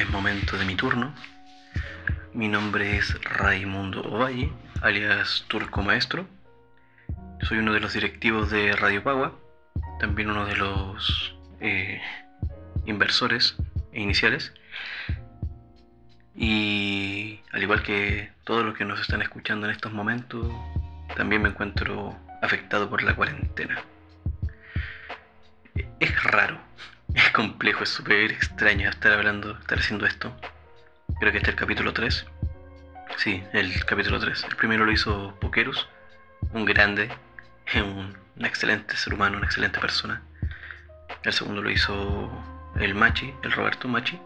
es momento de mi turno. Mi nombre es Raimundo Ovalle, alias Turco Maestro. Soy uno de los directivos de Radio Pagua, también uno de los eh, inversores e iniciales. Y al igual que todos los que nos están escuchando en estos momentos, también me encuentro afectado por la cuarentena. Es raro, es complejo, es súper extraño estar hablando, estar haciendo esto. Creo que este es el capítulo 3. Sí, el capítulo 3. El primero lo hizo Pokerus, un grande, un, un excelente ser humano, una excelente persona. El segundo lo hizo el Machi, el Roberto Machi.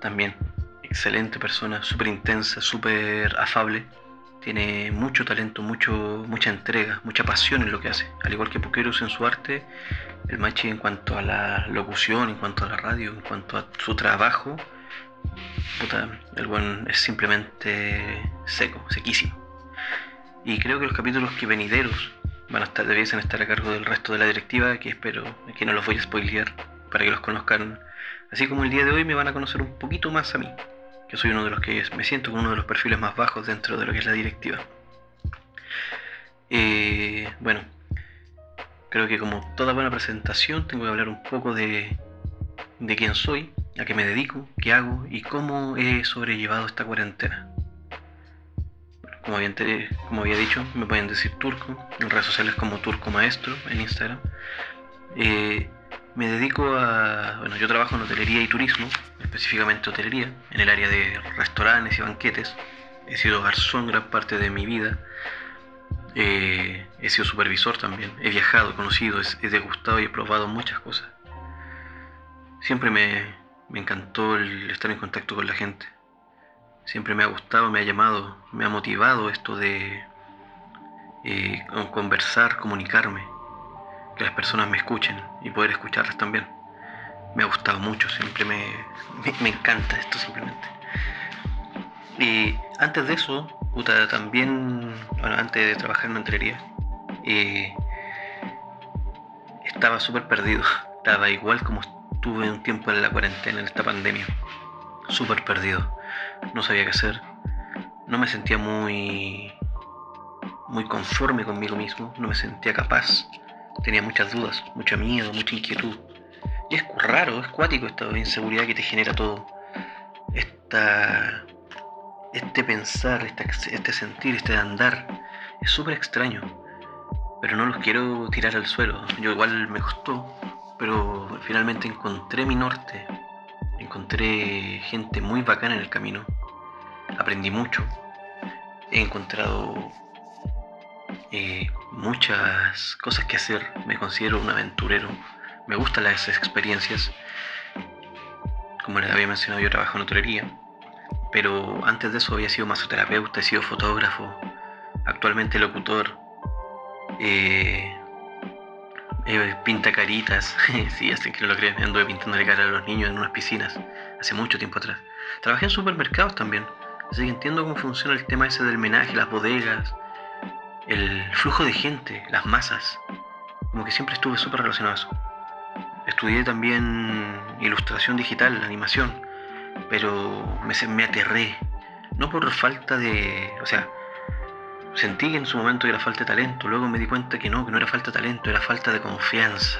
También excelente persona, súper intensa, súper afable. Tiene mucho talento, mucho, mucha entrega, mucha pasión en lo que hace. Al igual que Pokerus en su arte, el Machi en cuanto a la locución, en cuanto a la radio, en cuanto a su trabajo, el buen es simplemente seco, sequísimo. Y creo que los capítulos que venideros van a estar, debiesen estar a cargo del resto de la directiva, que espero que no los voy a spoilear para que los conozcan. Así como el día de hoy me van a conocer un poquito más a mí, que soy uno de los que me siento con uno de los perfiles más bajos dentro de lo que es la directiva. Eh, bueno, creo que como toda buena presentación tengo que hablar un poco de, de quién soy, a qué me dedico, qué hago y cómo he sobrellevado esta cuarentena. como, había, como había dicho, me pueden decir turco, en redes sociales como turco maestro en Instagram. Eh, me dedico a. Bueno, yo trabajo en hotelería y turismo, específicamente hotelería, en el área de restaurantes y banquetes. He sido garzón gran parte de mi vida. Eh, he sido supervisor también. He viajado, conocido, he degustado y he probado muchas cosas. Siempre me, me encantó el estar en contacto con la gente. Siempre me ha gustado, me ha llamado, me ha motivado esto de eh, conversar, comunicarme que las personas me escuchen y poder escucharlas también. Me ha gustado mucho, siempre me, me, encanta esto simplemente. Y antes de eso, puta, también, bueno, antes de trabajar en hotelería, eh, estaba súper perdido. Estaba igual como estuve un tiempo en la cuarentena, en esta pandemia. Súper perdido. No sabía qué hacer. No me sentía muy, muy conforme conmigo mismo. No me sentía capaz tenía muchas dudas, mucho miedo, mucha inquietud. Y es raro, es cuático esta inseguridad que te genera todo. Esta, este pensar, este, sentir, este andar, es súper extraño. Pero no los quiero tirar al suelo. Yo igual me costó, pero finalmente encontré mi norte. Encontré gente muy bacana en el camino. Aprendí mucho. He encontrado eh, muchas cosas que hacer. Me considero un aventurero. Me gustan las experiencias. Como les había mencionado, yo trabajo en hotelería. Pero antes de eso había sido masoterapeuta, he sido fotógrafo, actualmente locutor. Eh, eh, pinta caritas, sí, así que no lo creen, anduve pintando cara a los niños en unas piscinas hace mucho tiempo atrás. Trabajé en supermercados también, así que entiendo cómo funciona el tema ese del menaje, las bodegas, el flujo de gente, las masas, como que siempre estuve súper relacionado a eso. Estudié también ilustración digital, animación, pero me, me aterré, no por falta de, o sea, sentí que en su momento era falta de talento, luego me di cuenta que no, que no era falta de talento, era falta de confianza.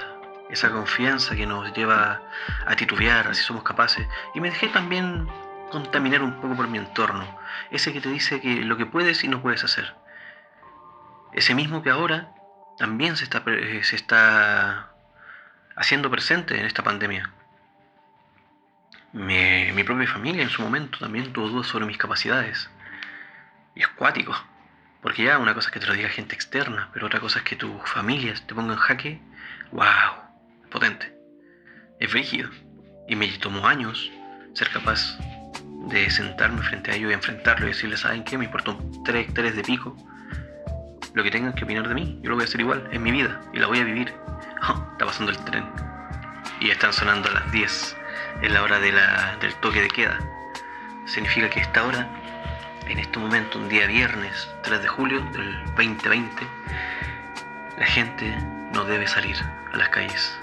Esa confianza que nos lleva a titubear, así somos capaces. Y me dejé también contaminar un poco por mi entorno. Ese que te dice que lo que puedes y no puedes hacer. Ese mismo que ahora también se está, eh, se está haciendo presente en esta pandemia. Mi, propia familia en su momento también tuvo dudas sobre mis capacidades. Y es cuático. Porque ya una cosa es que te lo diga gente externa, pero otra cosa es que tu familia te ponga en jaque. ¡Wow! Potente. Es rígido. Y me tomó años ser capaz de sentarme frente a ellos y enfrentarlo y decirles, ¿saben qué? Me importó tres hectáreas de pico lo que tengan que opinar de mí, yo lo voy a hacer igual, es mi vida y la voy a vivir. Está pasando el tren y están sonando a las 10, es la hora del toque de queda. Significa que esta hora, en este momento, un día viernes 3 de julio del 2020, la gente no debe salir a las calles.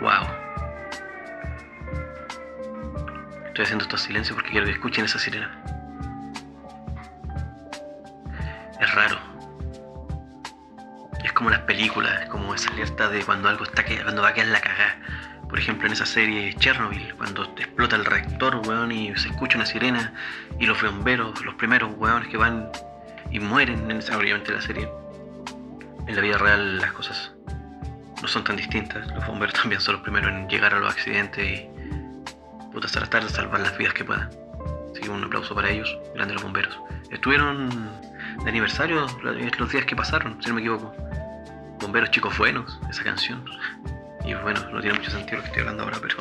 ¡Wow! Estoy haciendo estos silencios porque quiero que escuchen esa sirena. Películas, como esa alerta de cuando algo está cuando va a quedar la cagada. Por ejemplo, en esa serie Chernobyl, cuando explota el reactor, weón, y se escucha una sirena, y los bomberos, los primeros weones que van y mueren en esa, obviamente, la serie. En la vida real las cosas no son tan distintas. Los bomberos también son los primeros en llegar a los accidentes y puta tratar de salvar las vidas que puedan. Así que un aplauso para ellos, grandes los bomberos. Estuvieron de aniversario los días que pasaron, si no me equivoco. Bomberos chicos buenos, esa canción. Y bueno, no tiene mucho sentido lo que estoy hablando ahora, pero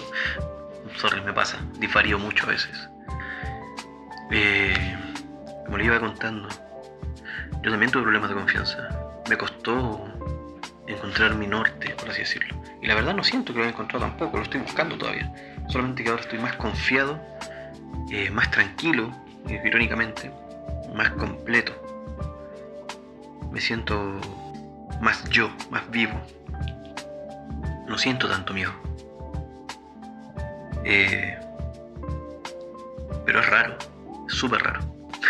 sorry, me pasa. Difarío mucho a veces. Eh, como le iba contando, yo también tuve problemas de confianza. Me costó encontrar mi norte, por así decirlo. Y la verdad no siento que lo haya encontrado tampoco, lo estoy buscando todavía. Solamente que ahora estoy más confiado, eh, más tranquilo, irónicamente, más completo. Me siento más yo, más vivo. No siento tanto miedo. Eh, pero es raro, súper raro.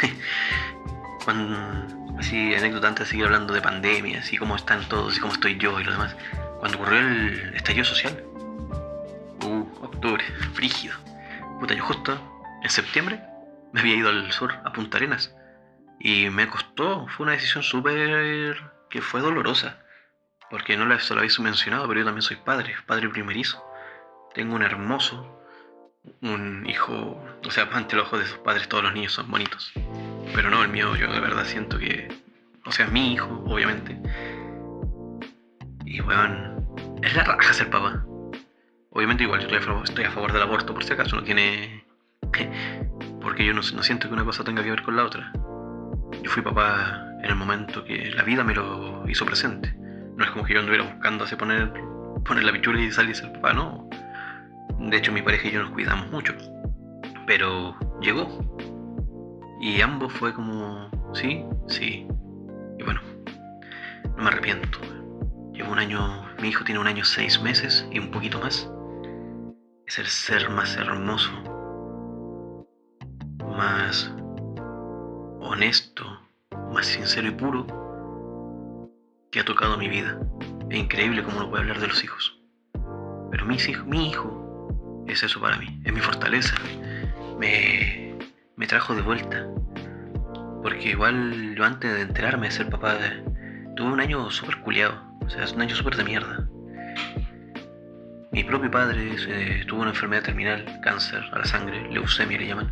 Cuando así anécdota antes de seguir hablando de pandemia, así cómo están todos y cómo estoy yo y lo demás. Cuando ocurrió el estallido social, uh, octubre, frígido. Puta, yo justo en septiembre me había ido al sur, a Punta Arenas. Y me costó, fue una decisión súper. Que fue dolorosa. Porque no se lo habéis mencionado, pero yo también soy padre, padre primerizo. Tengo un hermoso, un hijo, o sea, ante los ojos de sus padres todos los niños son bonitos. Pero no, el mío yo de verdad siento que... O sea, mi hijo, obviamente. Y weón, es la raja ser papá. Obviamente igual yo estoy a favor del aborto por si acaso, no tiene... Porque yo no, no siento que una cosa tenga que ver con la otra. Yo fui papá en el momento que la vida me lo hizo presente. No es como que yo anduviera buscando así poner, poner la pichura y salir ser papá, no. De hecho, mi pareja y yo nos cuidamos mucho. Pero llegó. Y ambos fue como, sí, sí. Y bueno, no me arrepiento. Llevo un año, mi hijo tiene un año seis meses y un poquito más. Es el ser más hermoso, más honesto, más sincero y puro que ha tocado mi vida. Es increíble cómo no puede hablar de los hijos. Pero mi hijo, es eso para mí, es mi fortaleza. Me, me trajo de vuelta. Porque igual yo antes de enterarme de ser papá tuve un año súper culiado. O sea, es un año súper de mierda. Mi propio padre tuvo una enfermedad terminal, cáncer a la sangre, leucemia le llaman.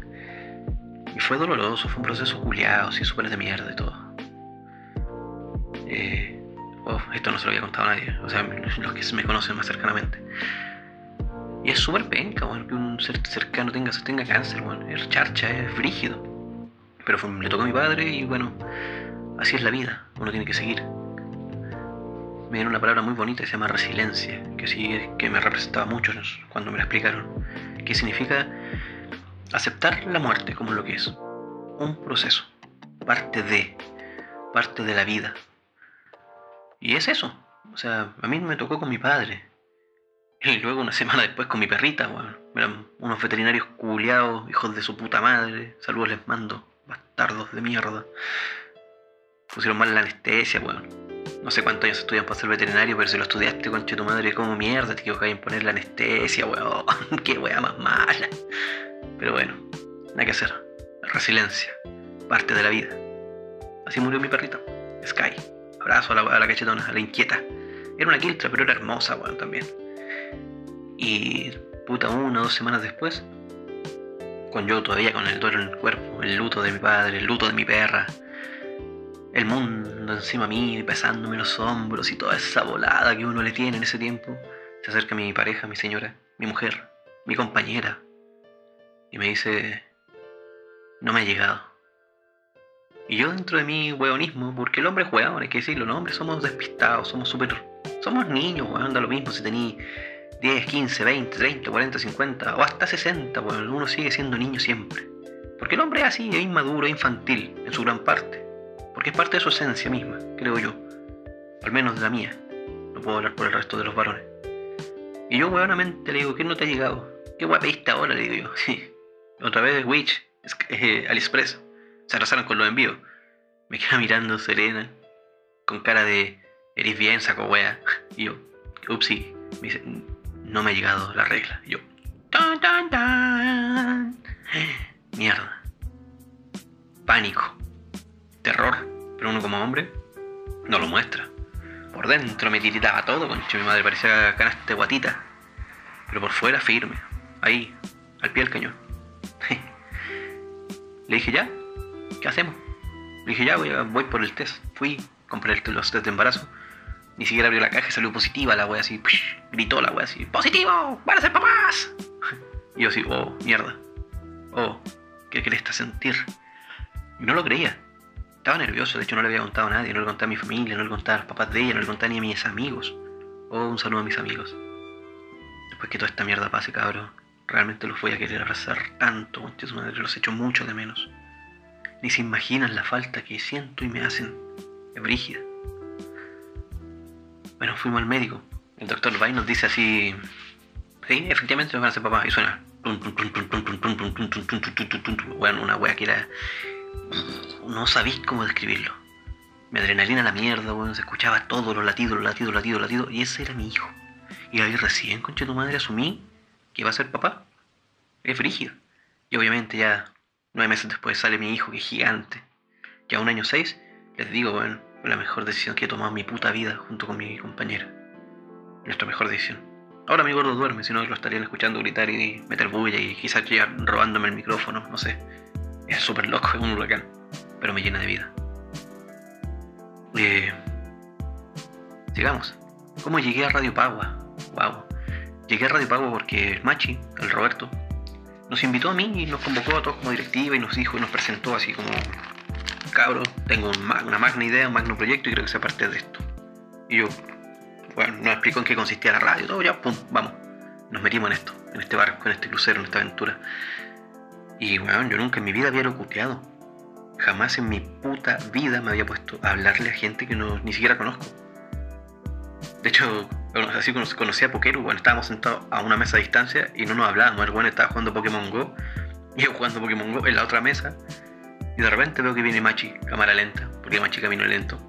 Y fue doloroso, fue un proceso culiado, así súper de mierda y todo. Eh, oh, esto no se lo había contado a nadie, o sea, los que me conocen más cercanamente. Y es súper penca, bueno, que un ser cercano tenga, tenga cáncer, bueno, es charcha, es frígido. Pero le tocó a mi padre y bueno, así es la vida, uno tiene que seguir. Me dieron una palabra muy bonita que se llama resiliencia, que sí que me representaba mucho cuando me la explicaron, que significa aceptar la muerte como lo que es, un proceso, parte de, parte de la vida. Y es eso, o sea, a mí me tocó con mi padre, y luego una semana después con mi perrita, weón. Eran unos veterinarios culiados, hijos de su puta madre. Saludos les mando, bastardos de mierda. Pusieron mal la anestesia, weón. No sé cuántos años estudian para ser veterinario, pero si lo estudiaste, conche tu madre, como mierda te equivocas en poner la anestesia, weón. Qué weá más mala. Pero bueno, nada que hacer. Resiliencia, parte de la vida. Así murió mi perrita, Sky. Abrazo a la, a la cachetona, a la inquieta. Era una quiltra, pero era hermosa, weón, también. Y puta, una o dos semanas después, con yo todavía con el dolor en el cuerpo, el luto de mi padre, el luto de mi perra, el mundo encima mío y pesándome los hombros y toda esa volada que uno le tiene en ese tiempo, se acerca mi pareja, mi señora, mi mujer, mi compañera, y me dice, no me ha llegado. Y yo dentro de mi hueonismo, porque el hombre es hueón, hay que decirlo, los hombres somos despistados, somos súper... Somos niños, weón, da lo mismo si tení 10, 15, 20, 30, 40, 50 o hasta 60, bueno, uno sigue siendo niño siempre. Porque el hombre es así, es inmaduro, es infantil en su gran parte. Porque es parte de su esencia misma, creo yo. Al menos de la mía. No puedo hablar por el resto de los varones. Y yo, huevonamente, le digo, ¿qué no te ha llegado? ¿Qué guapista ahora? Le digo yo. Sí. Otra vez Witch, eh, AliExpress. Se atrasaron con los envíos. Me queda mirando Serena, con cara de, eres bien, saco wea. Y yo, upsi, me dice, no me ha llegado la regla. Y yo, tan, tan, tan. Mierda. Pánico. Terror. Pero uno como hombre no lo muestra. Por dentro me tiritaba todo, concha. Mi madre parecía canaste guatita. Pero por fuera firme. Ahí, al pie del cañón. Le dije, ¿ya? ¿Qué hacemos? Le dije, ya, voy, voy por el test. Fui, compré el, los test de embarazo. Ni siquiera abrió la caja y salió positiva la wea así. gritó la wea así. ¡Positivo! ¡Van a ser papás! y yo así, oh, mierda. Oh, ¿qué querés sentir? Y no lo creía. Estaba nervioso, de hecho no le había contado a nadie, no le conté a mi familia, no le conté a los papás de ella, no le conté ni a mis amigos. Oh, un saludo a mis amigos. Después que toda esta mierda pase, cabrón, realmente los voy a querer abrazar tanto, concha madre, los echo mucho de menos. Ni se imaginan la falta que siento y me hacen. Brígida. Bueno, fuimos al médico. El doctor Bay nos dice así. Sí, efectivamente me van a hacer papá. Y suena. Bueno, una wea que era. No sabéis cómo describirlo. Mi adrenalina la mierda, bueno, se escuchaba todo, los latidos, los latidos, los latidos, latidos. Y ese era mi hijo. Y ahí recién, concha tu madre, asumí que iba a ser papá. Es frígido. Y obviamente ya Nueve meses después sale mi hijo, que gigante. Ya un año seis, les digo, bueno, fue la mejor decisión que he tomado en mi puta vida junto con mi compañera. Nuestra mejor decisión. Ahora mi gordo duerme, si no lo estarían escuchando gritar y meter bulla y quizás ya robándome el micrófono, no sé. Es súper loco, es un huracán, pero me llena de vida. Eh, sigamos. ¿Cómo llegué a Radio Pagua? Wow. Llegué a Radio Pagua porque Machi, el Roberto, nos invitó a mí y nos convocó a todos como directiva y nos dijo y nos presentó así como, cabro, tengo una magna idea, un magno proyecto y creo que sea parte de esto. Y yo, bueno, nos explicó en qué consistía la radio, todo ya, pum, vamos. Nos metimos en esto, en este barco, en este crucero, en esta aventura. Y bueno, yo nunca en mi vida había locuteado. Jamás en mi puta vida me había puesto a hablarle a gente que no, ni siquiera conozco. De hecho, así conocí a Pokeru, bueno, estábamos sentados a una mesa de distancia y no nos hablábamos. El bueno estaba jugando Pokémon Go y yo jugando Pokémon Go en la otra mesa. Y de repente veo que viene Machi, cámara lenta, porque Machi camino lento.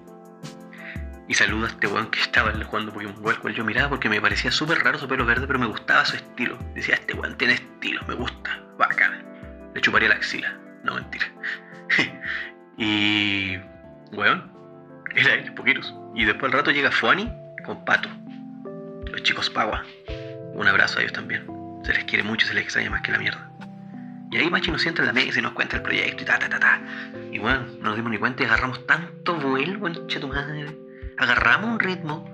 Y saluda a este weón que estaba jugando Pokémon Go, al cual yo miraba porque me parecía súper raro su pelo verde, pero me gustaba su estilo. Decía, este weón tiene estilo, me gusta, bacán. Le chuparía la axila, no mentira. y. weón, era él, Pokerus. Y después al rato llega Fuani con Pato los chicos Pagua. Un abrazo a ellos también. Se les quiere mucho, se les extraña más que la mierda. Y ahí Machi nos sienta en la mesa y nos cuenta el proyecto y ta, ta, ta, ta. Y bueno, no nos dimos ni cuenta y agarramos tanto vuelo, concha tu madre. Agarramos un ritmo.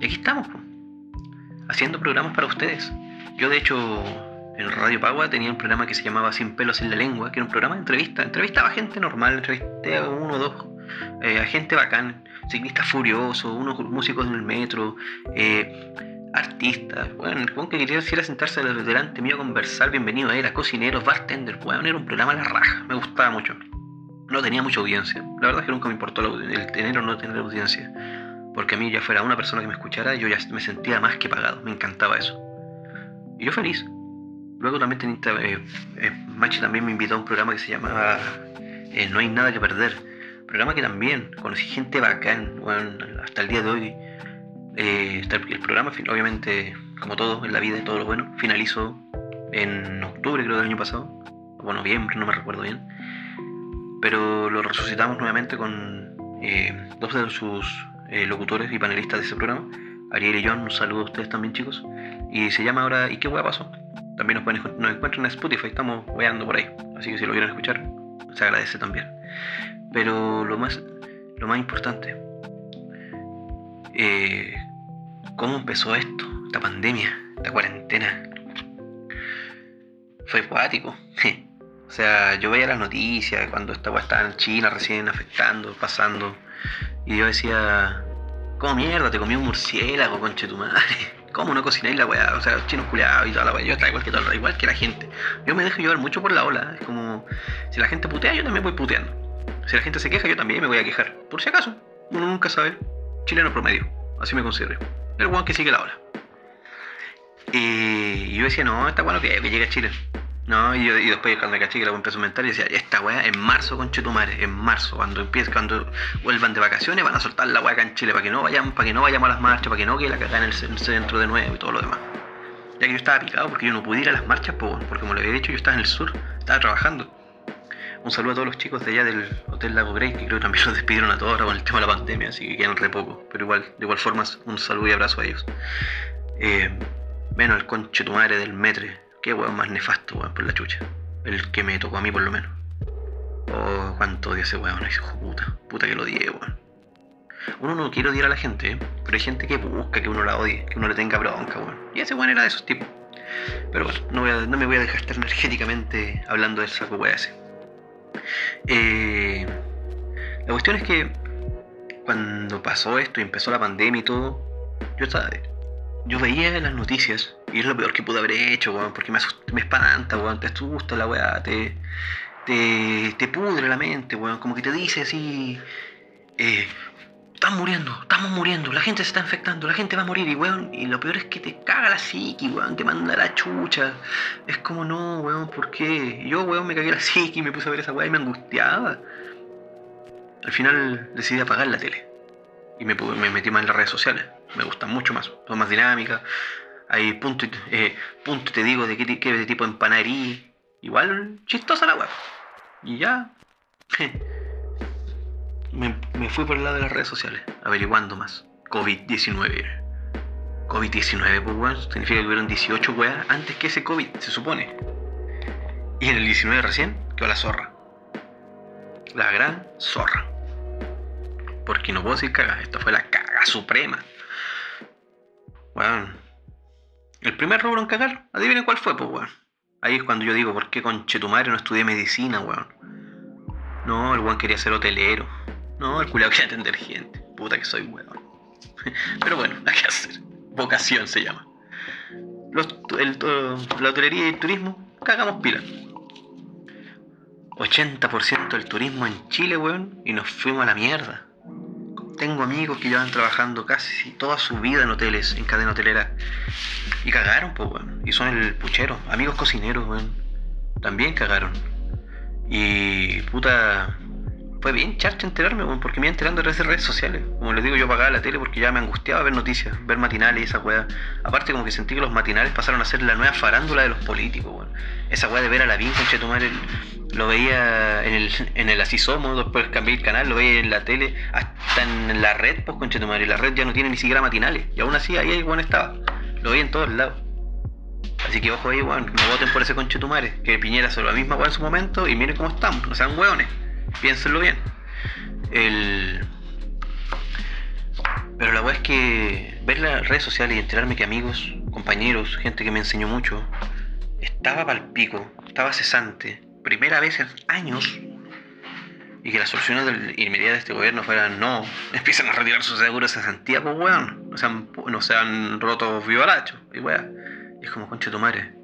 Y aquí estamos, haciendo programas para ustedes. Yo, de hecho, en Radio Pagua tenía un programa que se llamaba Sin pelos en la lengua, que era un programa de entrevista. Entrevistaba a gente normal, entrevisté a uno o dos, eh, a gente bacán ciclistas furiosos, unos músicos en el metro, eh, artistas, bueno, el que quería sentarse delante mío a conversar, bienvenido a él, a cocineros, bartender, bueno, era un programa a la raja, me gustaba mucho. No tenía mucha audiencia, la verdad es que nunca me importó el tener o no tener audiencia, porque a mí ya fuera una persona que me escuchara, yo ya me sentía más que pagado, me encantaba eso. Y yo feliz. Luego también tenía, eh, eh, Machi también me invitó a un programa que se llamaba No hay nada que perder programa que también conocí gente bacán, bueno, hasta el día de hoy. Eh, el programa, obviamente, como todo en la vida y todo lo bueno, finalizó en octubre, creo, del año pasado, o noviembre, no me recuerdo bien. Pero lo resucitamos nuevamente con eh, dos de sus eh, locutores y panelistas de ese programa, Ariel y John. Un saludo a ustedes también, chicos. Y se llama ahora ¿Y qué hueá pasó? También nos, pueden, nos encuentran en Spotify, estamos weando por ahí. Así que si lo quieren escuchar, se agradece también. Pero lo más, lo más importante, eh, ¿cómo empezó esto? Esta pandemia, esta cuarentena. Fue acuático. o sea, yo veía las noticias cuando esta estaba en China recién afectando, pasando. Y yo decía, ¿cómo mierda te comí un murciélago, conche tu madre? ¿Cómo no cocináis la weá? O sea, chinos culiados y toda la weá. Yo estaba igual que todo, igual que la gente. Yo me dejo llevar mucho por la ola. Es como, si la gente putea, yo también voy puteando. Si la gente se queja, yo también me voy a quejar. Por si acaso, uno nunca sabe. Chileno promedio, así me considero. El guan que sigue la ola. Y yo decía, no, está bueno que, llegue a Chile. No, y, yo, y después cuando caché que la empezó a aumentar, y decía, esta weá en marzo, conchetumare, en marzo, cuando empiece, cuando vuelvan de vacaciones, van a soltar la weá acá en Chile para que no vayamos, para que no vayamos a las marchas, para que no quede la cagada en el, centro de nuevo y todo lo demás. Ya que yo estaba picado porque yo no pude ir a las marchas, porque como lo había dicho, yo estaba en el sur, estaba trabajando. Un saludo a todos los chicos de allá del Hotel Lago Grey, que creo que también los despidieron a todos ahora con el tema de la pandemia, así que quedan re poco. Pero igual, de igual forma, un saludo y abrazo a ellos. Eh, menos el conche tu madre del metre. Qué weón más nefasto, weón, por la chucha. El que me tocó a mí, por lo menos. Oh, cuánto odio ese weón, hijo puta. Puta que lo odié, weón. Uno no quiere odiar a la gente, ¿eh? pero hay gente que busca que uno la odie, que uno le tenga bronca, weón. Y ese weón era de esos tipos. Pero bueno, no, me voy a dejar estar energéticamente hablando del saco weón ese. Eh, la cuestión es que cuando pasó esto y empezó la pandemia y todo, yo estaba, yo veía las noticias y es lo peor que pude haber hecho, porque me, me espanta, weón, te asusta la weá, te, te, te pudre la mente, weón, como que te dice así, eh, están muriendo, estamos muriendo, la gente se está infectando, la gente va a morir y weón, y lo peor es que te caga la psiqui, weón, te manda la chucha. Es como no, weón, ¿por qué? Yo, weón, me cagué la psiqui me puse a ver esa weá y me angustiaba. Al final decidí apagar la tele. Y me, me metí más en las redes sociales. Me gustan mucho más, son más dinámicas. Hay punto, eh, punto te digo de qué, qué tipo de. Igual chistosa la weá. Y ya. me, fui por el lado de las redes sociales, averiguando más. COVID-19. COVID-19, pues weón, significa que hubieron 18 weas antes que ese COVID, se supone. Y en el 19 recién quedó la zorra. La gran zorra. Porque no puedo decir caga, esto fue la caga suprema. Weón. El primer rubro en cagar, adivinen cuál fue, pues weón. Ahí es cuando yo digo, ¿por qué con Chetumare no estudié medicina, weón? No, el weón quería ser hotelero. No, el culiao quiere atender gente. Puta que soy weón. Pero bueno, hay que hacer. Vocación se llama. la hotelería y el turismo, cagamos pila. 80% del turismo en Chile, weón, y nos fuimos a la mierda. Tengo amigos que llevan trabajando casi toda su vida en hoteles, en cadena hotelera. Y cagaron, pues, weón. Y son el puchero. Amigos cocineros, weón. También cagaron. Y puta, fue bien charcha enterarme, porque me iba enterando a través de redes sociales. Como les digo, yo pagaba la tele porque ya me angustiaba ver noticias, ver matinales y esa weá. Aparte, como que sentí que los matinales pasaron a ser la nueva farándula de los políticos, weón. Esa weá de ver a la con conchetumar, lo veía en el, en Así Somos, después cambié el canal, lo veía en la tele, hasta en la red, pues conchetumar, y la red ya no tiene ni siquiera matinales. Y aún así, ahí el estaba. Lo veía en todos lados. Así que ojo ahí, weón, no voten por ese conchetumare, que Piñera hizo la misma weá en su momento y miren cómo estamos, no sean weones piénsenlo bien. El... Pero la weá es que ver las redes sociales y enterarme que amigos, compañeros, gente que me enseñó mucho, estaba pal pico, estaba cesante, primera vez en años, y que las soluciones del, inmediatas de este gobierno fueran no, empiezan a retirar sus seguros de cesantía, pues weón, no sean, no sean rotos vivarachos, y weá. Y es como, concha tu madre.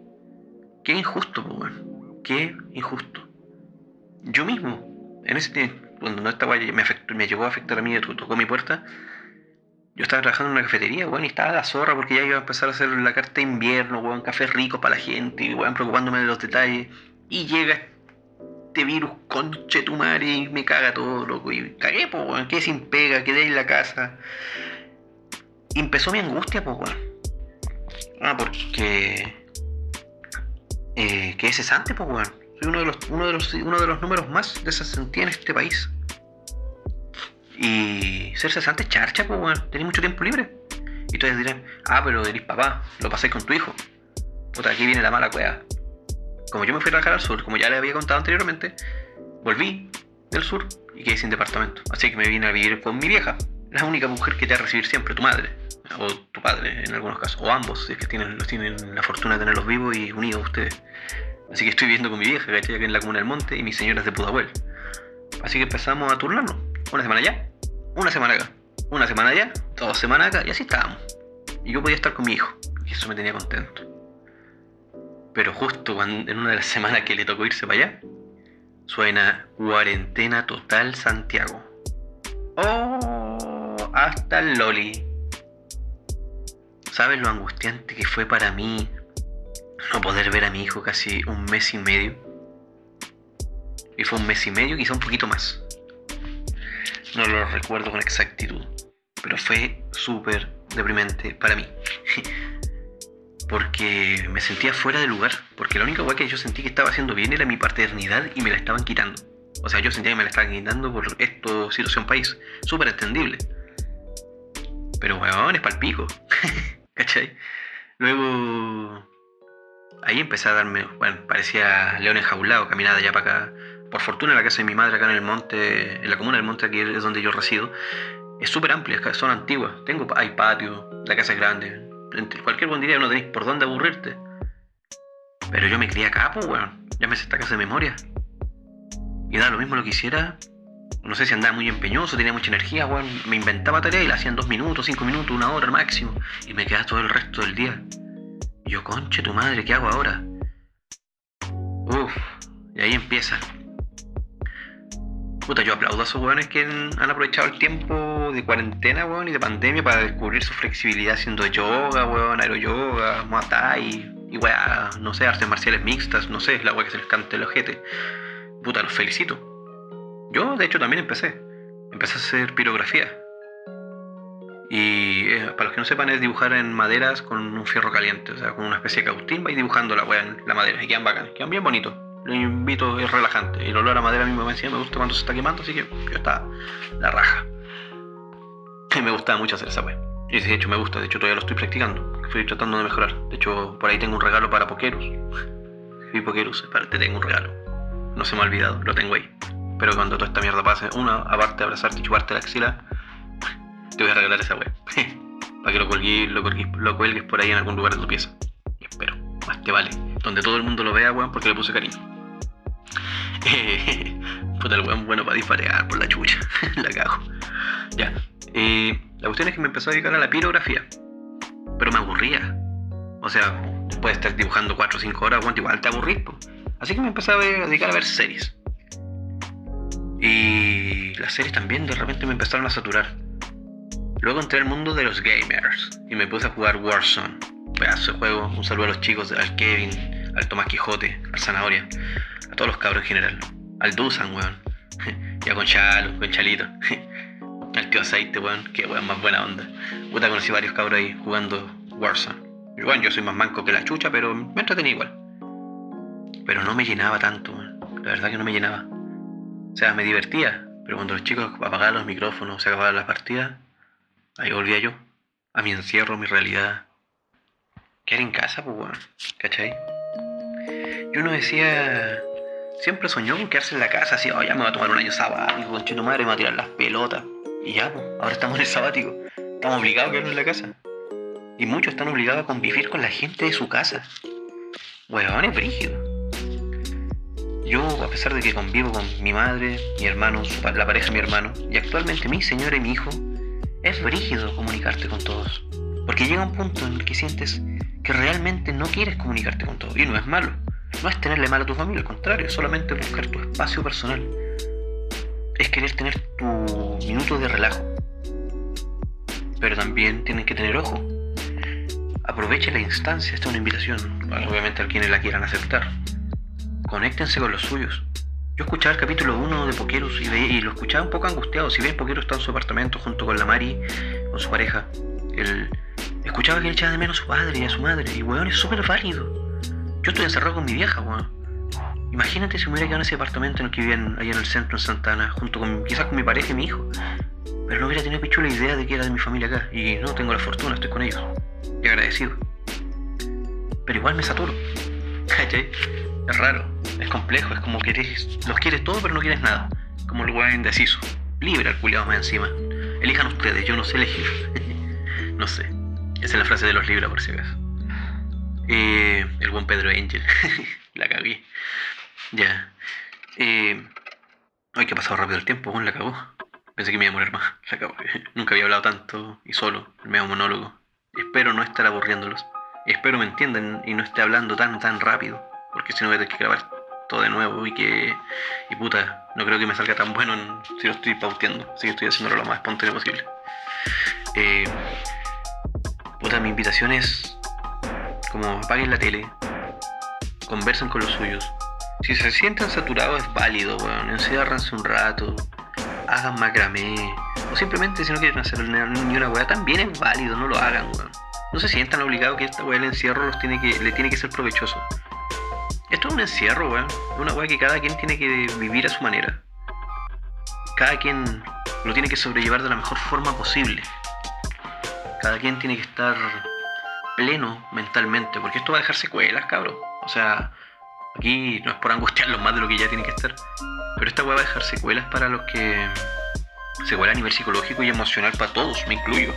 Qué injusto, pues weón. Qué injusto. Yo mismo, en ese tiempo, cuando no estaba, me, me llegó a afectar a mí, tocó mi puerta, yo estaba trabajando en una cafetería, weón, y estaba la zorra porque ya iba a empezar a hacer la carta de invierno, weón, café rico para la gente, weón, preocupándome de los detalles. Y llega este virus, conche tu madre, y me caga todo, loco. Y cagué, pues, weón, quedé sin pega, quedé en la casa. Y empezó mi angustia, pues, weón. Ah, porque. Eh, quedé cesante, pues, weón. Soy uno de los, uno de los, uno de los números más de en este país. Y ser cesante es charcha, pues, bueno, tenéis mucho tiempo libre. Y ustedes dirán, ah, pero eres papá, lo pasáis con tu hijo. Puta, aquí viene la mala cueva. Como yo me fui a trabajar al sur, como ya le había contado anteriormente, volví del sur y quedé sin departamento. Así que me vine a vivir con mi vieja, la única mujer que te va a recibir siempre, tu madre. O tu padre en algunos casos, o ambos, si es que tienen, tienen la fortuna de tenerlos vivos y unidos ustedes. Así que estoy viviendo con mi vieja, ¿cachai? Aquí en la comuna del monte y mi señora es de Pudahuel. Así que empezamos a turnarnos. Una semana allá, una semana acá. Una semana allá, dos semanas acá, y así estábamos. Y yo podía estar con mi hijo, y eso me tenía contento. Pero justo cuando, en una de las semanas que le tocó irse para allá, suena cuarentena total Santiago. ¡Oh! Hasta el Loli. ¿Sabes lo angustiante que fue para mí no poder ver a mi hijo casi un mes y medio. Y fue un mes y medio, quizá un poquito más. No lo recuerdo con exactitud. Pero fue súper deprimente para mí. porque me sentía fuera de lugar. Porque la única cosa que yo sentí que estaba haciendo bien era mi paternidad y me la estaban quitando. O sea, yo sentía que me la estaban quitando por esto, situación país. Súper entendible. Pero, weón, es palpico. ¿Cachai? Luego. Ahí empecé a darme. Bueno, parecía león enjaulado, caminada allá para acá. Por fortuna, la casa de mi madre, acá en el monte, en la comuna del monte, aquí es donde yo resido, es súper amplia, son antiguas. Tengo, hay patio, la casa es grande. Cualquier buen día no tenéis por dónde aburrirte. Pero yo me crié acá, pues, weón. Ya me sé esta casa de memoria. Y da lo mismo lo que hiciera. No sé si andaba muy empeñoso, tenía mucha energía, weón. Me inventaba tarea y la hacía en dos minutos, cinco minutos, una hora máximo. Y me quedaba todo el resto del día. Yo, conche tu madre, ¿qué hago ahora? Uf, y ahí empieza. Puta, yo aplaudo a esos weones que han aprovechado el tiempo de cuarentena, weón, y de pandemia para descubrir su flexibilidad haciendo yoga, weón, aeroyoga, muay y weá, no sé, artes marciales mixtas, no sé, la weá que se les cante el ojete. Puta, los felicito. Yo, de hecho, también empecé. Empecé a hacer pirografía. Eh, para los que no sepan, es dibujar en maderas con un fierro caliente, o sea, con una especie de cautín, vais dibujando la weá en la madera, y quedan bacán, quedan bien bonitos lo invito, es relajante. Y el olor a madera a mí me decía, me gusta cuando se está quemando, así que yo está la raja. Y me gustaba mucho hacer esa wea. Y de hecho me gusta, de hecho todavía lo estoy practicando. Estoy tratando de mejorar. De hecho, por ahí tengo un regalo para Pokerus. Y Pokerus, te tengo un regalo. No se me ha olvidado, lo tengo ahí. Pero cuando toda esta mierda pase, una, aparte de abrazarte y chuparte la axila, te voy a regalar esa wea. para que lo cuelgues, lo, lo cuelgues por ahí en algún lugar de tu pieza. Espero, te vale. Donde todo el mundo lo vea, weón, porque le puse cariño. puta, el weón bueno para disparear por la chucha. la cago. Ya. Eh, la cuestión es que me empezó a dedicar a la pirografía. Pero me aburría. O sea, puedes estar dibujando 4 o 5 horas, weón, igual te aburrís, Así que me empecé a, dedicar a ver series. Y las series también de repente me empezaron a saturar. Luego entré al mundo de los gamers y me puse a jugar Warzone. Pedazo de juego. Un saludo a los chicos, al Kevin, al Tomás Quijote, al Zanahoria a todos los cabros en general. Al Dusan, weón. ya con Chalo, con Chalito. Al tío Aceite, weón. Que weón más buena onda. Puta, conocí varios cabros ahí jugando Warzone. Y bueno, yo soy más manco que la chucha, pero me entretenía igual. Pero no me llenaba tanto, weón. La verdad que no me llenaba. O sea, me divertía. Pero cuando los chicos apagaban los micrófonos, se acababan las partidas, ahí volvía yo. A mi encierro, a mi realidad. Quedar en casa, pues, weón. ¿Cachai? Y uno decía, siempre soñó con quedarse en la casa, así, oh, ya me voy a tomar un año sabático, con chino madre, me voy a tirar las pelotas. Y ya, pues, ahora estamos en el sabático. Estamos obligados a quedarnos en la casa. Y muchos están obligados a convivir con la gente de su casa. Huevón, es brígido. Yo, a pesar de que convivo con mi madre, mi hermano, la pareja de mi hermano, y actualmente mi señora y mi hijo, es brígido comunicarte con todos. Porque llega un punto en el que sientes que realmente no quieres comunicarte con todos. Y no es malo. No es tenerle mal a tu familia, al contrario, es solamente buscar tu espacio personal. Es querer tener tu minuto de relajo. Pero también tienen que tener ojo. Aproveche la instancia, esta es una invitación, obviamente a quienes la quieran aceptar. Conéctense con los suyos. Yo escuchaba el capítulo 1 de Pokerus y, lo escuchaba un poco angustiado. Si bien Pokerus está en su apartamento junto con la Mari, con su pareja, él escuchaba que él echaba de menos a su padre y a su madre. Y weón, es súper válido. Yo estoy encerrado con mi vieja, weón. Imagínate si me hubiera quedado en ese apartamento en el que vivía ahí en el centro, en Santana, junto con quizás con mi pareja y mi hijo. Pero no hubiera tenido pichula idea de que era de mi familia acá. Y no, tengo la fortuna, estoy con ellos. Y agradecido. Pero igual me saturo. ¿Cachai? Es raro, es complejo, es como que los quieres todo pero no quieres nada. Como el weón indeciso. Libre al culiado más encima. Elijan ustedes, yo no sé elegir. no sé. Esa es la frase de los libros por si acaso. Eh, el buen Pedro Angel. la cagué. Ya. Eh, ay, que ha pasado rápido el tiempo, bueno, la cagó. Pensé que me iba a morir más. La cagó. Nunca había hablado tanto y solo, el medio monólogo. Espero no estar aburriéndolos. Espero me entiendan y no esté hablando tan, tan rápido. Porque si no voy a tener que grabar todo de nuevo y que. Y puta, no creo que me salga tan bueno si lo estoy pauteando. Así que estoy haciéndolo lo más espontáneo posible. Eh, puta, mi invitación es como apaguen la tele, conversen con los suyos. Si se sienten saturados es válido, weón. Enciérranse un rato, hagan macramé. O simplemente si no quieren hacer ni una weá, también es válido, no lo hagan, weón. No se sientan obligados que esta weá del encierro los tiene que, le tiene que ser provechoso. Esto es un encierro, weón. Una weá que cada quien tiene que vivir a su manera. Cada quien lo tiene que sobrellevar de la mejor forma posible. Cada quien tiene que estar pleno mentalmente, porque esto va a dejar secuelas, cabrón. O sea, aquí no es por angustiarlos más de lo que ya tiene que estar, pero esta weá va a dejar secuelas para los que. Secuelas a nivel psicológico y emocional para todos, me incluyo.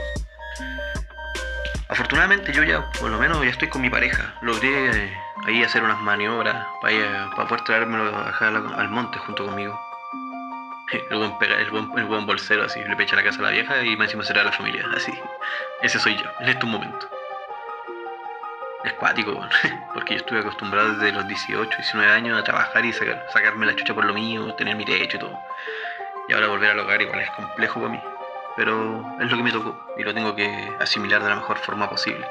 Afortunadamente yo ya, por lo menos, ya estoy con mi pareja. Logré ahí hacer unas maniobras para, para poder traérmelo al monte junto conmigo. El buen, pega, el, buen, el buen bolsero así, le pecha la casa a la vieja y me encima será la familia, así. Ese soy yo, en estos momentos. Es cuático, porque yo estuve acostumbrado desde los 18, 19 años a trabajar y sacar, sacarme la chucha por lo mío, tener mi techo y todo. Y ahora volver al hogar igual es complejo para mí. Pero es lo que me tocó y lo tengo que asimilar de la mejor forma posible.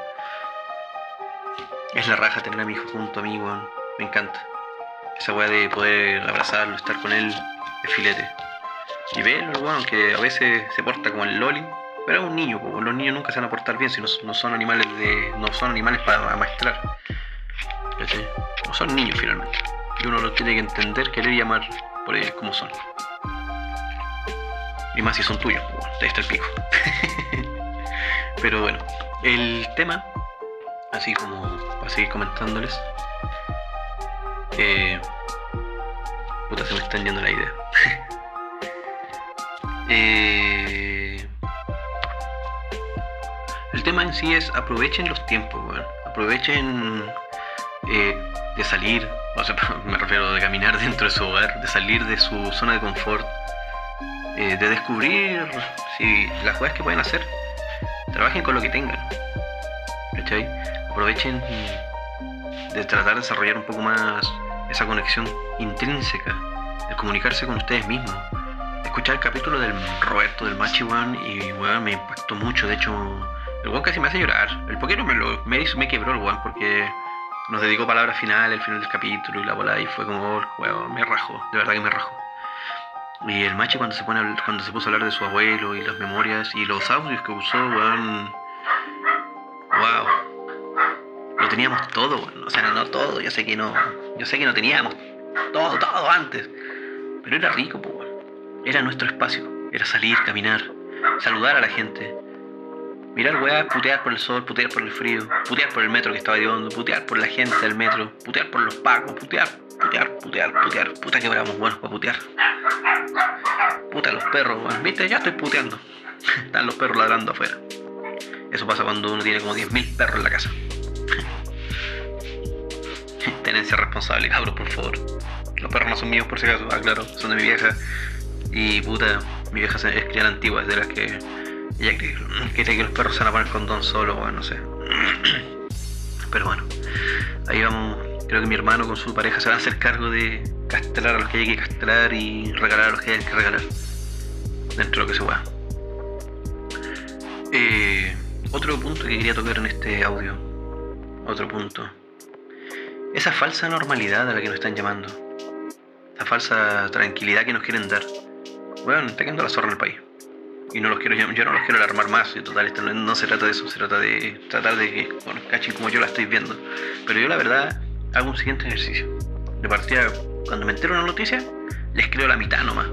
Es la raja tener a mi hijo junto a mí, weón. Me encanta. Esa weá de poder abrazarlo, estar con él, es filete. Y verlo, weón, aunque a veces se porta como el loli, pero es un niño, pues los niños nunca se van a portar bien si no, son animales de. no son animales para amaestrar. No son niños finalmente. Y uno los tiene que entender, querer y amar por ellos como son. Y más si son tuyos, pues, ahí está el pico. Pero bueno, el tema, así como para seguir comentándoles. Eh, puta, se me está yendo la idea. eh, el tema en sí es aprovechen los tiempos, Aprovechen eh, de salir, o sea, me refiero de caminar dentro de su hogar, de salir de su zona de confort, eh, de descubrir si las cosas que pueden hacer. Trabajen con lo que tengan. ¿Cachai? Aprovechen de tratar de desarrollar un poco más esa conexión intrínseca, de comunicarse con ustedes mismos. Escuchar el capítulo del Roberto del Machi One y bueno, me impactó mucho, de hecho el weón casi me hace llorar. El poquero me, me, me quebró el weón porque nos dedicó palabras finales, el final del capítulo y la bola y fue como, weón, me rajó, de verdad que me rajó. Y el machi cuando se pone cuando se puso a hablar de su abuelo y las memorias y los audios que usó, weón. Wow. Teníamos todo. O sea, no, todo, yo sé que no. Yo sé que no teníamos todo, todo antes. Pero era rico. Era nuestro espacio. Era salir, caminar, saludar a la gente Mirar weá, putear por el sol, putear por el frío, putear por el metro que estaba hediondo, putear por la gente del metro, putear por los pacos, putear, putear, putear, putear. Puta que éramos buenos para putear. Puta los perros, weón. Viste, ya estoy puteando. Están los perros ladrando afuera. Eso pasa cuando uno tiene como 10.000 perros en la casa. Tenencia responsable, cabros, por favor. Los perros no son míos, por si acaso. Ah, claro, son de mi vieja. Y puta, mi vieja es criada antigua, es de las que ella cree, que los perros se van a poner con don solo, bueno, no sé. Pero bueno, ahí vamos. Creo que mi hermano con su pareja se va a hacer cargo de castrar a los que hay que castrar y regalar a los que hay que regalar. Dentro de lo que se pueda. Eh, otro punto que quería tocar en este audio. Otro punto. Esa falsa normalidad a la que nos están llamando. Esa falsa tranquilidad que nos quieren dar. Bueno, está quedando la zorra en el país y no los quiero yo no los quiero alarmar más y total esto no, se trata de eso se trata de tratar de que bueno, cachen como yo la estoy viendo pero yo la verdad hago un siguiente ejercicio de partida cuando me entero una noticia les creo la mitad nomás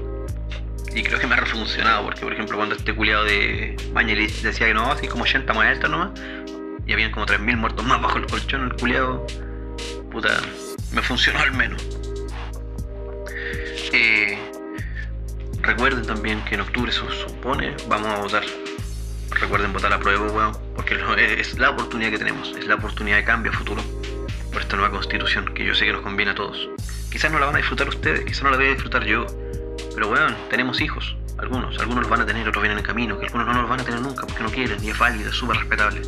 y creo que me ha refuncionado porque por ejemplo cuando este culiado de Bañelis decía que no así como 80 muertos nomás y habían como 3.000 muertos más bajo el colchón el culiado puta me funcionó al menos eh, Recuerden también que en octubre se supone vamos a votar. Recuerden votar a prueba, weón, porque es la oportunidad que tenemos, es la oportunidad de cambio a futuro por esta nueva constitución que yo sé que nos conviene a todos. Quizás no la van a disfrutar ustedes, quizás no la voy a disfrutar yo, pero weón, tenemos hijos, algunos, algunos los van a tener, otros vienen en camino, que algunos no los van a tener nunca porque no quieren, y es válido, es súper respetable.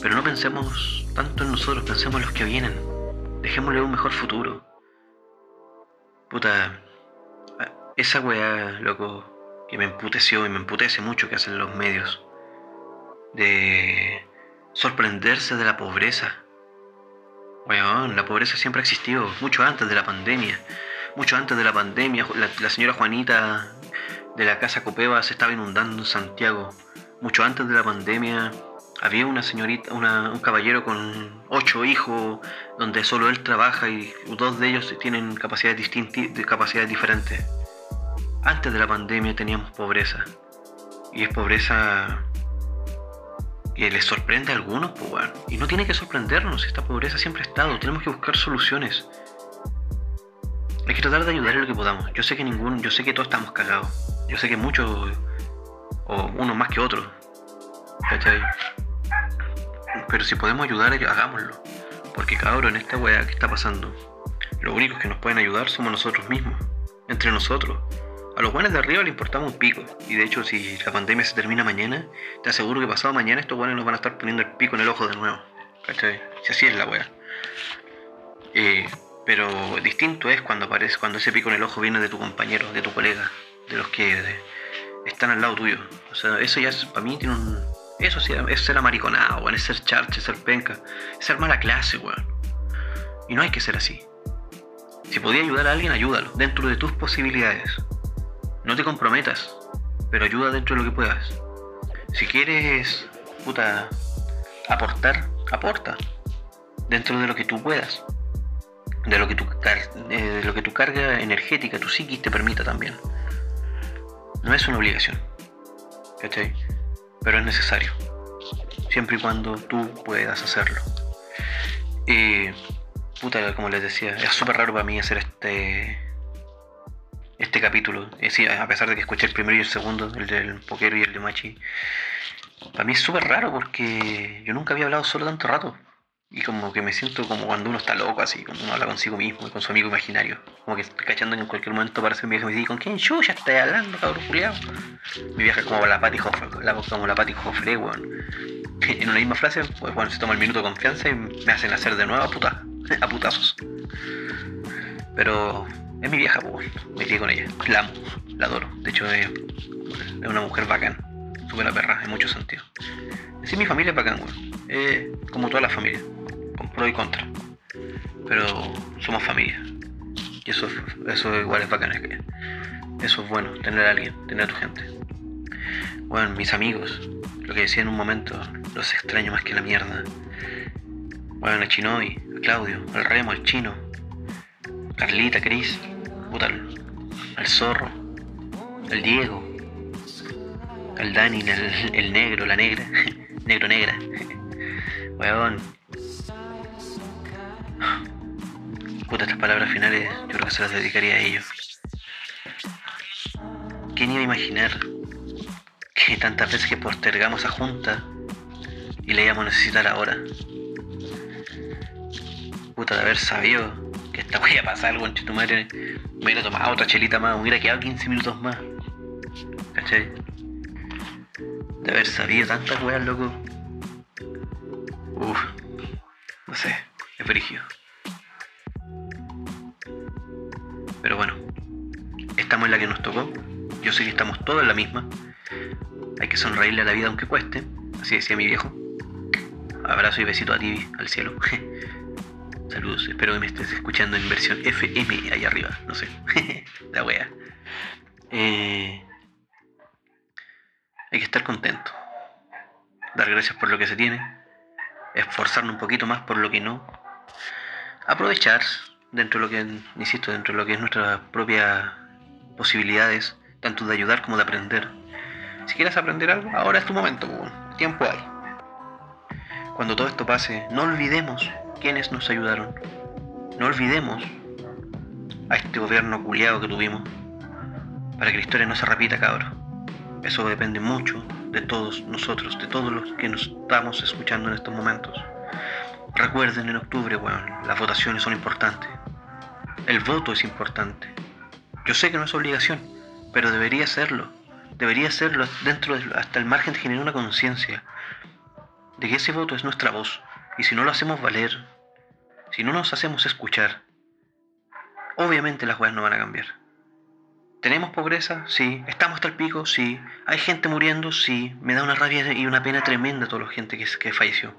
Pero no pensemos tanto en nosotros, pensemos en los que vienen. Dejémosle un mejor futuro. Puta, esa weá, loco, que me emputeció y me emputece mucho que hacen los medios. De sorprenderse de la pobreza. Weón, la pobreza siempre ha existido, mucho antes de la pandemia. Mucho antes de la pandemia, la, la señora Juanita de la casa Copeva se estaba inundando en Santiago. Mucho antes de la pandemia había una señorita, un caballero con ocho hijos, donde solo él trabaja y dos de ellos tienen capacidades, de capacidades diferentes. Antes de la pandemia teníamos pobreza. Y es pobreza que les sorprende a algunos, pues. Y no tiene que sorprendernos, esta pobreza siempre ha estado, tenemos que buscar soluciones. Hay que tratar de ayudar en lo que podamos. Yo sé que ningún, yo sé que todos estamos cagados. Yo sé que muchos, o unos más que otros. ¿Cachai? Pero si podemos ayudar, hagámoslo. Porque cabrón, en esta weá que está pasando, los únicos que nos pueden ayudar somos nosotros mismos. Entre nosotros. A los buenos de arriba le importamos un pico. Y de hecho, si la pandemia se termina mañana, te aseguro que pasado mañana estos buenos nos van a estar poniendo el pico en el ojo de nuevo. ¿Cachai? Si así es la weá. Eh, pero distinto es cuando aparece, cuando ese pico en el ojo viene de tu compañero, de tu colega, de los que están al lado tuyo. O sea, eso ya para mí tiene un. Eso sí, es ser amariconado, es ser charche, ser penca, es ser mala clase, weón. Y no hay que ser así. Si podía ayudar a alguien, ayúdalo, dentro de tus posibilidades. No te comprometas, pero ayuda dentro de lo que puedas. Si quieres, puta, aportar, aporta. Dentro de lo que tú puedas. De lo que tu, eh, de lo que tu carga energética, tu psiquis te permita también. No es una obligación. ¿Cachai? Pero es necesario. Siempre y cuando tú puedas hacerlo. Y, puta, como les decía, es súper raro para mí hacer este este capítulo. Eh, sí, a pesar de que escuché el primero y el segundo, el del poquero y el de Machi. Para mí es súper raro porque yo nunca había hablado solo tanto rato. Y como que me siento como cuando uno está loco, así, cuando uno habla consigo mismo y con su amigo imaginario. Como que cachando que en cualquier momento aparece un viejo y me dice, ¿con quién chucha estás hablando, cabrón culiao? Mi vieja como la Patty Hoffre, la, como la Patty Hoffre, weón. En una misma frase, pues bueno, se toma el minuto de confianza y me hacen hacer de nuevo a, puta, a putazos. Pero es mi vieja, pues, me crié con ella. La amo, la adoro. De hecho, es, una mujer bacán, súper perra en muchos sentidos. Sí, mi familia es bacán, weón. Eh, como toda la familia, pro y contra. Pero somos familia. Y eso, eso igual es bacán. eso es bueno, tener a alguien, tener a tu gente. Bueno, mis amigos, lo que decía en un momento, los extraño más que la mierda. Bueno, a Chinoy, a Claudio, al Remo, al Chino, Carlita, Cris, puta, al, Zorro, al Diego, al Dani, el, negro, la negra, negro negra. Weón. Puta, estas palabras finales yo creo que se las dedicaría a ellos. ¿Quién iba a imaginar que tantas veces que postergamos a Junta y le íbamos a necesitar ahora? Puta, de haber sabido que esta wea pasa algo en tu madre, me hubiera tomado otra chelita más, me hubiera quedado 15 minutos más. ¿Cachai? De haber sabido tantas weas, loco. Uf, no sé, es. Pero bueno, estamos en la que nos tocó. Yo sé que estamos todos en la misma. Hay que sonreírle a la vida aunque cueste. Así decía mi viejo. Abrazo y besito a ti al cielo. Saludos, espero que me estés escuchando en versión FM ahí arriba, no sé. la wea. Eh, hay que estar contento. Dar gracias por lo que se tiene. Esforzarnos un poquito más por lo que no. Aprovechar dentro de lo que, insisto, dentro de lo que es nuestras propias posibilidades, tanto de ayudar como de aprender. Si quieres aprender algo, ahora es tu momento, tiempo hay. Cuando todo esto pase, no olvidemos quiénes nos ayudaron. No olvidemos a este gobierno culiado que tuvimos para que la historia no se repita, cabros. Eso depende mucho de todos nosotros, de todos los que nos estamos escuchando en estos momentos. Recuerden en octubre, weón, las votaciones son importantes. El voto es importante. Yo sé que no es obligación, pero debería serlo. Debería serlo dentro de, hasta el margen de generar una conciencia de que ese voto es nuestra voz. Y si no lo hacemos valer, si no nos hacemos escuchar, obviamente las weas no van a cambiar. ¿Tenemos pobreza? Sí. ¿Estamos hasta el pico? Sí. ¿Hay gente muriendo? Sí. Me da una rabia y una pena tremenda toda la gente que, que falleció.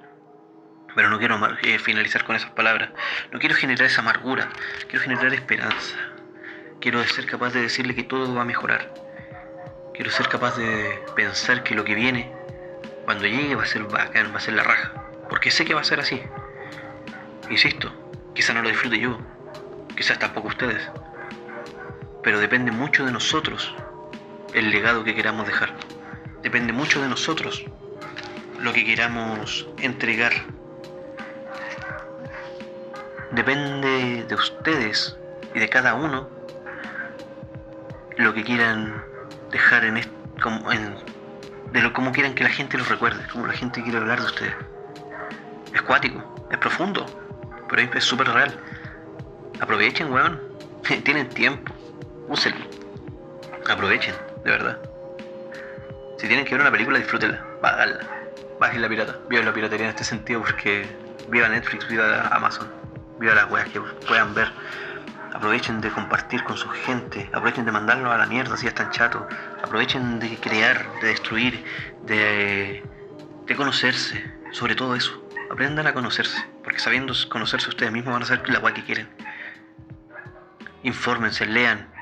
Pero no quiero eh, finalizar con esas palabras. No quiero generar esa amargura. Quiero generar esperanza. Quiero ser capaz de decirle que todo va a mejorar. Quiero ser capaz de pensar que lo que viene, cuando llegue, va a ser bacán, va a ser la raja. Porque sé que va a ser así. Insisto, quizá no lo disfrute yo. Quizás tampoco ustedes. Pero depende mucho de nosotros el legado que queramos dejar. Depende mucho de nosotros lo que queramos entregar. Depende de ustedes y de cada uno lo que quieran dejar en, como, en de lo como quieran que la gente los recuerde, como la gente quiere hablar de ustedes. Es cuático, es profundo, pero es súper real. Aprovechen, weón. Tienen tiempo. Úsenlo. Aprovechen, de verdad. Si tienen que ver una película, disfrútenla. Págala. Bajen la pirata. Viva la piratería en este sentido porque viva Netflix, viva Amazon. Viva las weas que puedan ver. Aprovechen de compartir con su gente. Aprovechen de mandarlo a la mierda si ya están chatos. Aprovechen de crear, de destruir, de, de conocerse. Sobre todo eso. Aprendan a conocerse. Porque sabiendo conocerse ustedes mismos van a hacer la wea que quieren. Infórmense, lean,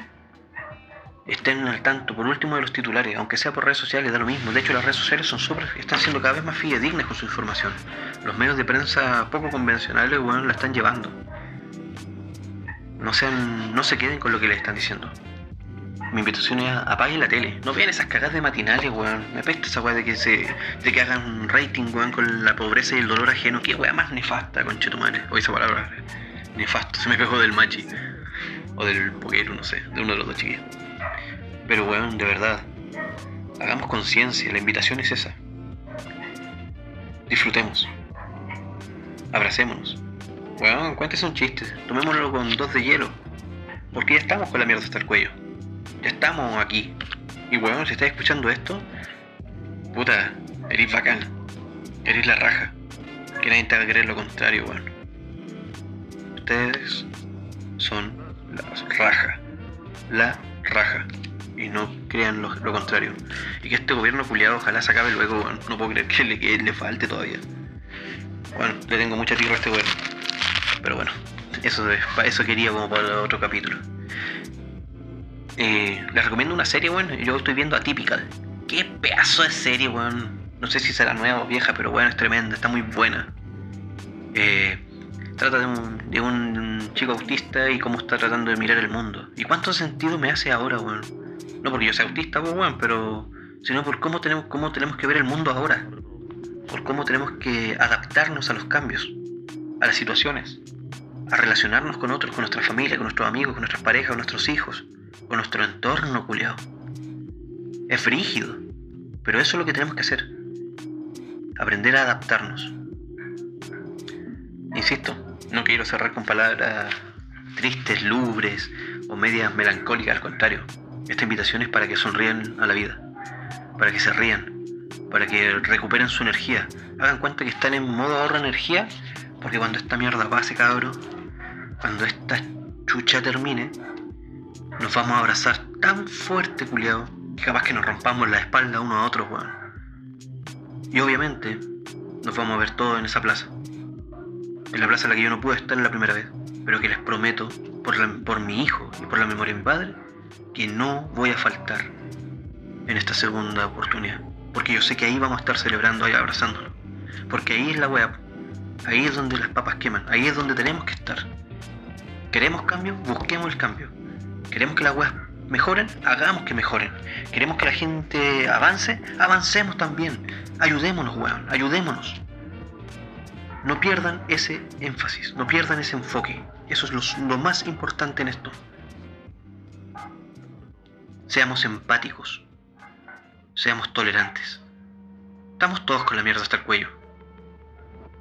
estén al tanto, por último, de los titulares, aunque sea por redes sociales, da lo mismo. De hecho, las redes sociales son super, están siendo cada vez más fidedignas con su información. Los medios de prensa poco convencionales, bueno, la están llevando. No, sean, no se queden con lo que les están diciendo. Mi invitación es apaguen la tele. No vean esas cagadas de matinales, weón. Me apesta esa weá de que se. de que hagan rating, weón, con la pobreza y el dolor ajeno. Qué weá más nefasta, conchetumare. O esa palabra. Nefasto. Se me pegó del machi. O del poquero, no sé. De uno de los dos chiquillos. Pero weón, de verdad, hagamos conciencia, la invitación es esa. Disfrutemos. Abracémonos. Weón, cuéntese un chiste, tomémoslo con dos de hielo. Porque ya estamos con la mierda hasta el cuello. Ya estamos aquí. Y weón, si estás escuchando esto, puta, eres bacán. Eres la raja. Que nadie te haga creer lo contrario, weón. Ustedes son la raja. La raja y no crean lo, contrario. Y que este gobierno culiado ojalá se acabe luego, no puedo creer que le, falte todavía. Bueno, le tengo mucha tierra a este gobierno. Pero bueno, eso, eso quería como para otro capítulo. Eh, les recomiendo una serie, bueno, yo estoy viendo Atypical. Qué pedazo de serie, weón. No sé si será nueva o vieja, pero bueno, es tremenda, está muy buena. Eh, trata de un, de un chico autista y cómo está tratando de mirar el mundo. ¿Y cuánto sentido me hace ahora, weón? No porque yo sea autista, pues, bueno, pero sino por cómo tenemos, cómo tenemos que ver el mundo ahora. Por cómo tenemos que adaptarnos a los cambios, a las situaciones, a relacionarnos con otros, con nuestra familia, con nuestros amigos, con nuestras parejas, con nuestros hijos, con nuestro entorno, culiado. Es frígido, pero eso es lo que tenemos que hacer. Aprender a adaptarnos. Insisto, no quiero cerrar con palabras tristes, lubres o medias melancólicas, al contrario. Esta invitación es para que sonrían a la vida, para que se rían, para que recuperen su energía. Hagan cuenta que están en modo ahorro energía, porque cuando esta mierda pase, cabro, cuando esta chucha termine, nos vamos a abrazar tan fuerte, culiado, que capaz que nos rompamos la espalda uno a otro, weón. Y obviamente, nos vamos a ver todos en esa plaza. En la plaza en la que yo no pude estar la primera vez, pero que les prometo, por, por mi hijo y por la memoria de mi padre, que no voy a faltar en esta segunda oportunidad. Porque yo sé que ahí vamos a estar celebrando, ahí abrazándolo. Porque ahí es la web. Ahí es donde las papas queman. Ahí es donde tenemos que estar. ¿Queremos cambio? Busquemos el cambio. ¿Queremos que las webs mejoren? Hagamos que mejoren. ¿Queremos que la gente avance? Avancemos también. Ayudémonos, weón. Ayudémonos. No pierdan ese énfasis. No pierdan ese enfoque. Eso es lo más importante en esto. Seamos empáticos. Seamos tolerantes. Estamos todos con la mierda hasta el cuello.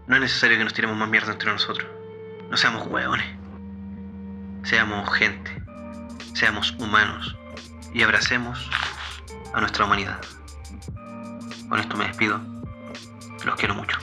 No es necesario que nos tiremos más mierda entre nosotros. No seamos hueones. Seamos gente. Seamos humanos. Y abracemos a nuestra humanidad. Con esto me despido. Los quiero mucho.